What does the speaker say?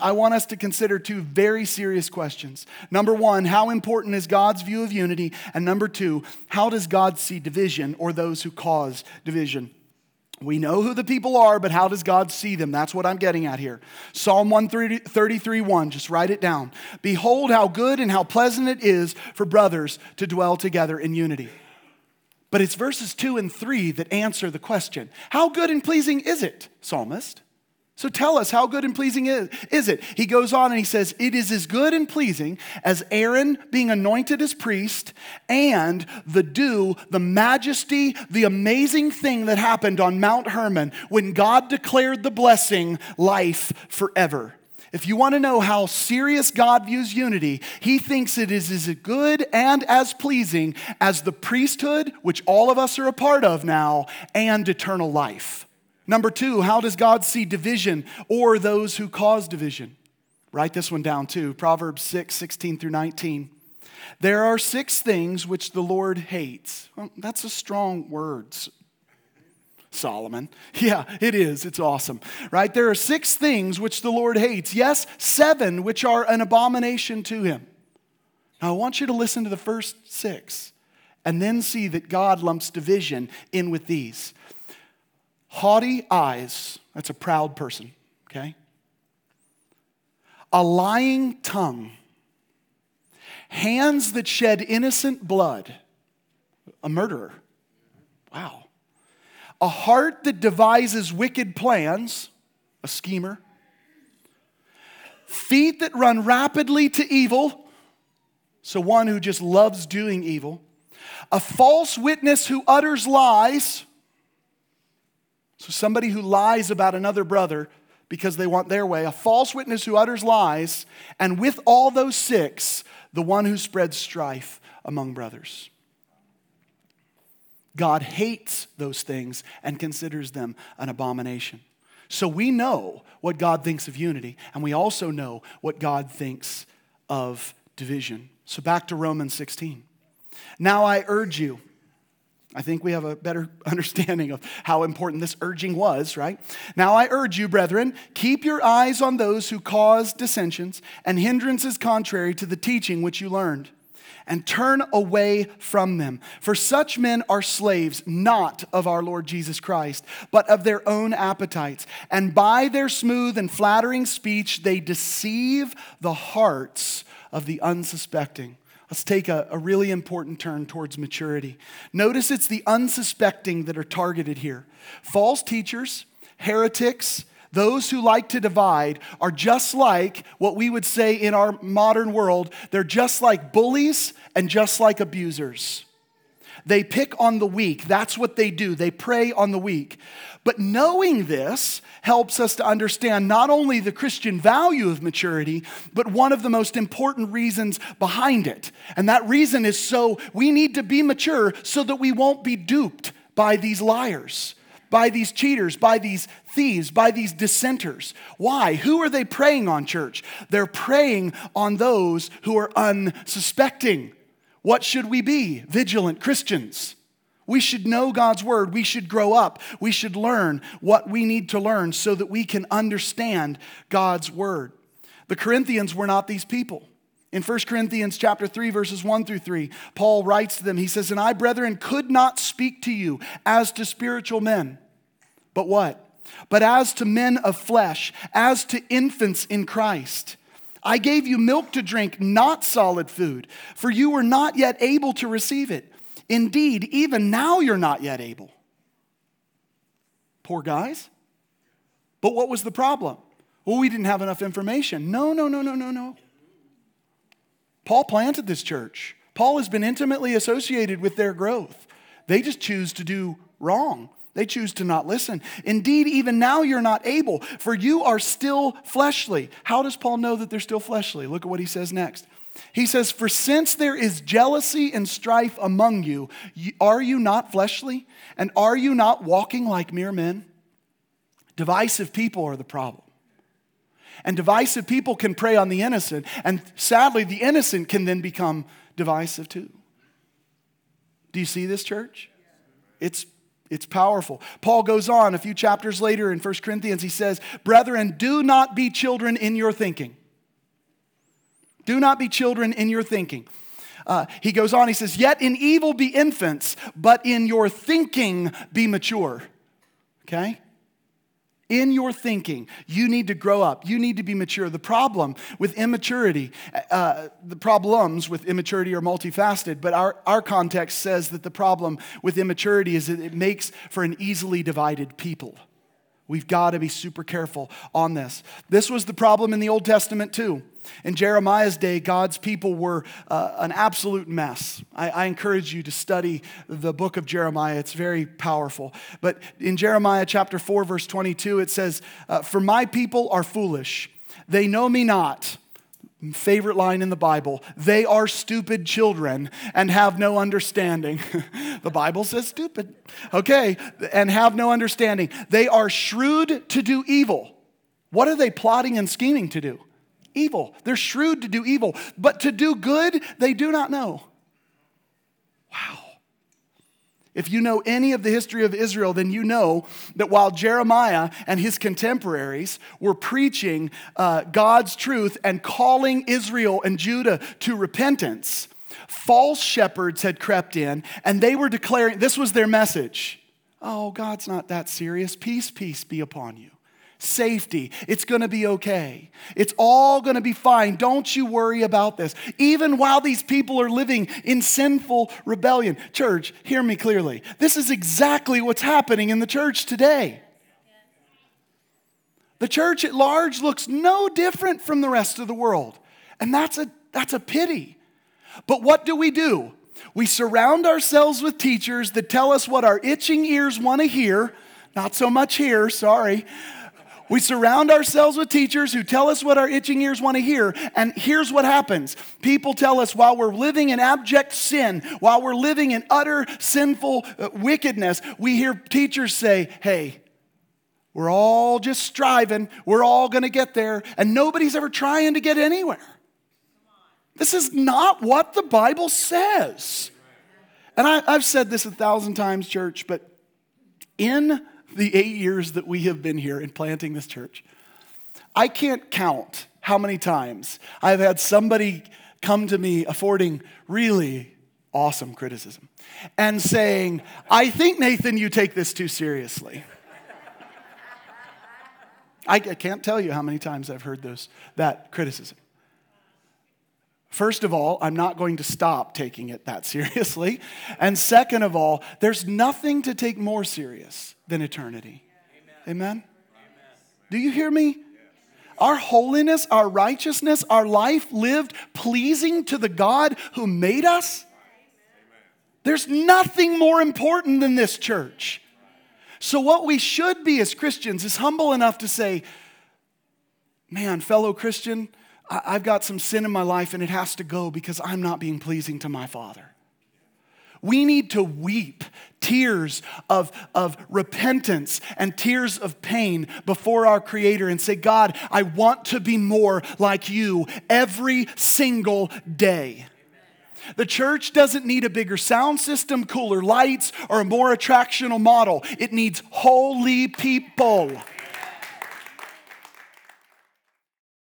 I want us to consider two very serious questions. Number one, how important is God's view of unity? And number two, how does God see division or those who cause division? We know who the people are, but how does God see them? That's what I'm getting at here. Psalm 133 1, just write it down. Behold, how good and how pleasant it is for brothers to dwell together in unity. But it's verses 2 and 3 that answer the question How good and pleasing is it, psalmist? So tell us, how good and pleasing is, it? He goes on and he says, It is as good and pleasing as Aaron being anointed as priest and the dew, the majesty, the amazing thing that happened on Mount Hermon when God declared the blessing life forever. If you want to know how serious God views unity, he thinks it is as good and as pleasing as the priesthood, which all of us are a part of now, and eternal life. Number two, how does God see division or those who cause division? Write this one down too Proverbs 6 16 through 19. There are six things which the Lord hates. Well, that's a strong word, Solomon. Yeah, it is. It's awesome. Right? There are six things which the Lord hates. Yes, seven which are an abomination to him. Now, I want you to listen to the first six and then see that God lumps division in with these. Haughty eyes, that's a proud person, okay? A lying tongue, hands that shed innocent blood, a murderer. Wow. A heart that devises wicked plans, a schemer. Feet that run rapidly to evil, so one who just loves doing evil. A false witness who utters lies, so, somebody who lies about another brother because they want their way, a false witness who utters lies, and with all those six, the one who spreads strife among brothers. God hates those things and considers them an abomination. So we know what God thinks of unity, and we also know what God thinks of division. So back to Romans 16. Now I urge you, I think we have a better understanding of how important this urging was, right? Now I urge you, brethren, keep your eyes on those who cause dissensions and hindrances contrary to the teaching which you learned, and turn away from them. For such men are slaves, not of our Lord Jesus Christ, but of their own appetites. And by their smooth and flattering speech, they deceive the hearts of the unsuspecting. Let's take a, a, really important turn towards maturity. Notice it's the unsuspecting that are targeted here. False teachers, heretics, those who like to divide are just like what we would say in our modern world. They're just like bullies and just like abusers. They pick on the weak. That's what they do. They prey on the weak. But knowing this helps us to understand not only the Christian value of maturity, but one of the most important reasons behind it. And that reason is so we need to be mature so that we won't be duped by these liars by these cheaters, by these thieves, by these dissenters. Why? Who are they preying on, church? They're preying on those who are unsuspecting. What should we be? Vigilant Christians. We should know God's word. We should grow up. We should learn what we need to learn so that we can understand God's word. The Corinthians were not these people. In 1 Corinthians chapter 3 verses 1 through 3, Paul writes to them. He says, "And I, brethren, could not speak to you as to spiritual men, but what? But as to men of flesh, as to infants in Christ." I gave you milk to drink, not solid food, for you were not yet able to receive it. Indeed, even now you're not yet able. Poor guys. But what was the problem? Well, we didn't have enough information. No, no, no, no, no, no. Paul planted this church. Paul has been intimately associated with their growth. They just choose to do wrong. They choose to not listen. Indeed, even now you're not able, for you are still fleshly. How does Paul know that they're still fleshly? Look at what he says next. He says, For since there is jealousy and strife among you, are you not fleshly? And are you not walking like mere men? Divisive people are the problem. And divisive people can prey on the innocent. And sadly, the innocent can then become divisive too. Do you see this, church? It's It's powerful. Paul goes on a few chapters later in 1 Corinthians. He says, Brethren, do not be children in your thinking. Do not be children in your thinking. Uh, he goes on, he says, Yet in evil be infants, but in your thinking be mature. Okay? In your thinking, you need to grow up. You need to be mature. The problem with immaturity, uh, the problems with immaturity are multifaceted, but our, our context says that the problem with immaturity is that it makes for an easily divided people. We've got to be super careful on this. This was the problem in the Old Testament too. In Jeremiah's day, God's people were uh, an absolute mess. I, I, encourage you to study the book of Jeremiah, it's very powerful. But in Jeremiah chapter 4, verse 22, it says, uh, For my people are foolish, they know me not. Favorite line in the Bible they are stupid children and have no understanding. the Bible says stupid, okay, and have no understanding. They are shrewd to do evil. What are they plotting and scheming to do? evil. They're shrewd to do evil, but to do good, they do not know. Wow. If you know any of the history of Israel, then you know that while Jeremiah and his contemporaries were preaching uh, God's truth and calling Israel and Judah to repentance, false shepherds had crept in and they were declaring this was their message. Oh, God's not that serious. Peace, peace be upon you safety. It's going to be okay. It's all going to be fine. Don't you worry about this. Even while these people are living in sinful rebellion. Church, hear me clearly. This is exactly what's happening in the church today. The church at large looks no different from the rest of the world. And that's a, that's a pity. But what do we do? We surround ourselves with teachers that tell us what our itching ears want to hear. Not so much here, sorry. We surround ourselves with teachers who tell us what our itching ears want to hear. And here's what happens people tell us while we're living in abject sin, while we're living in utter sinful uh, wickedness, we hear teachers say, hey, we're all just striving, we're all going to get there, and nobody's ever trying to get anywhere. This is not what the Bible says. And I, have said this a thousand times, church, but in the eight years that we have been here in planting this church, I can't count how many times I've had somebody come to me affording really awesome criticism and saying, I think, Nathan, you take this too seriously. I can't tell you how many times I've heard those, that criticism. First of all, I'm not going to stop taking it that seriously. And second of all, there's nothing to take more serious than eternity. Amen? Amen? Do you hear me? Our holiness, our righteousness, our life lived pleasing to the God who made us. There's nothing more important than this church. So, what we should be as Christians is humble enough to say, Man, fellow Christian, I've got some sin in my life and it has to go because I'm not being pleasing to my Father. We need to weep tears of, of repentance and tears of pain before our Creator and say, God, I want to be more like you every single day. The church doesn't need a bigger sound system, cooler lights, or a more attractional model. It needs holy people.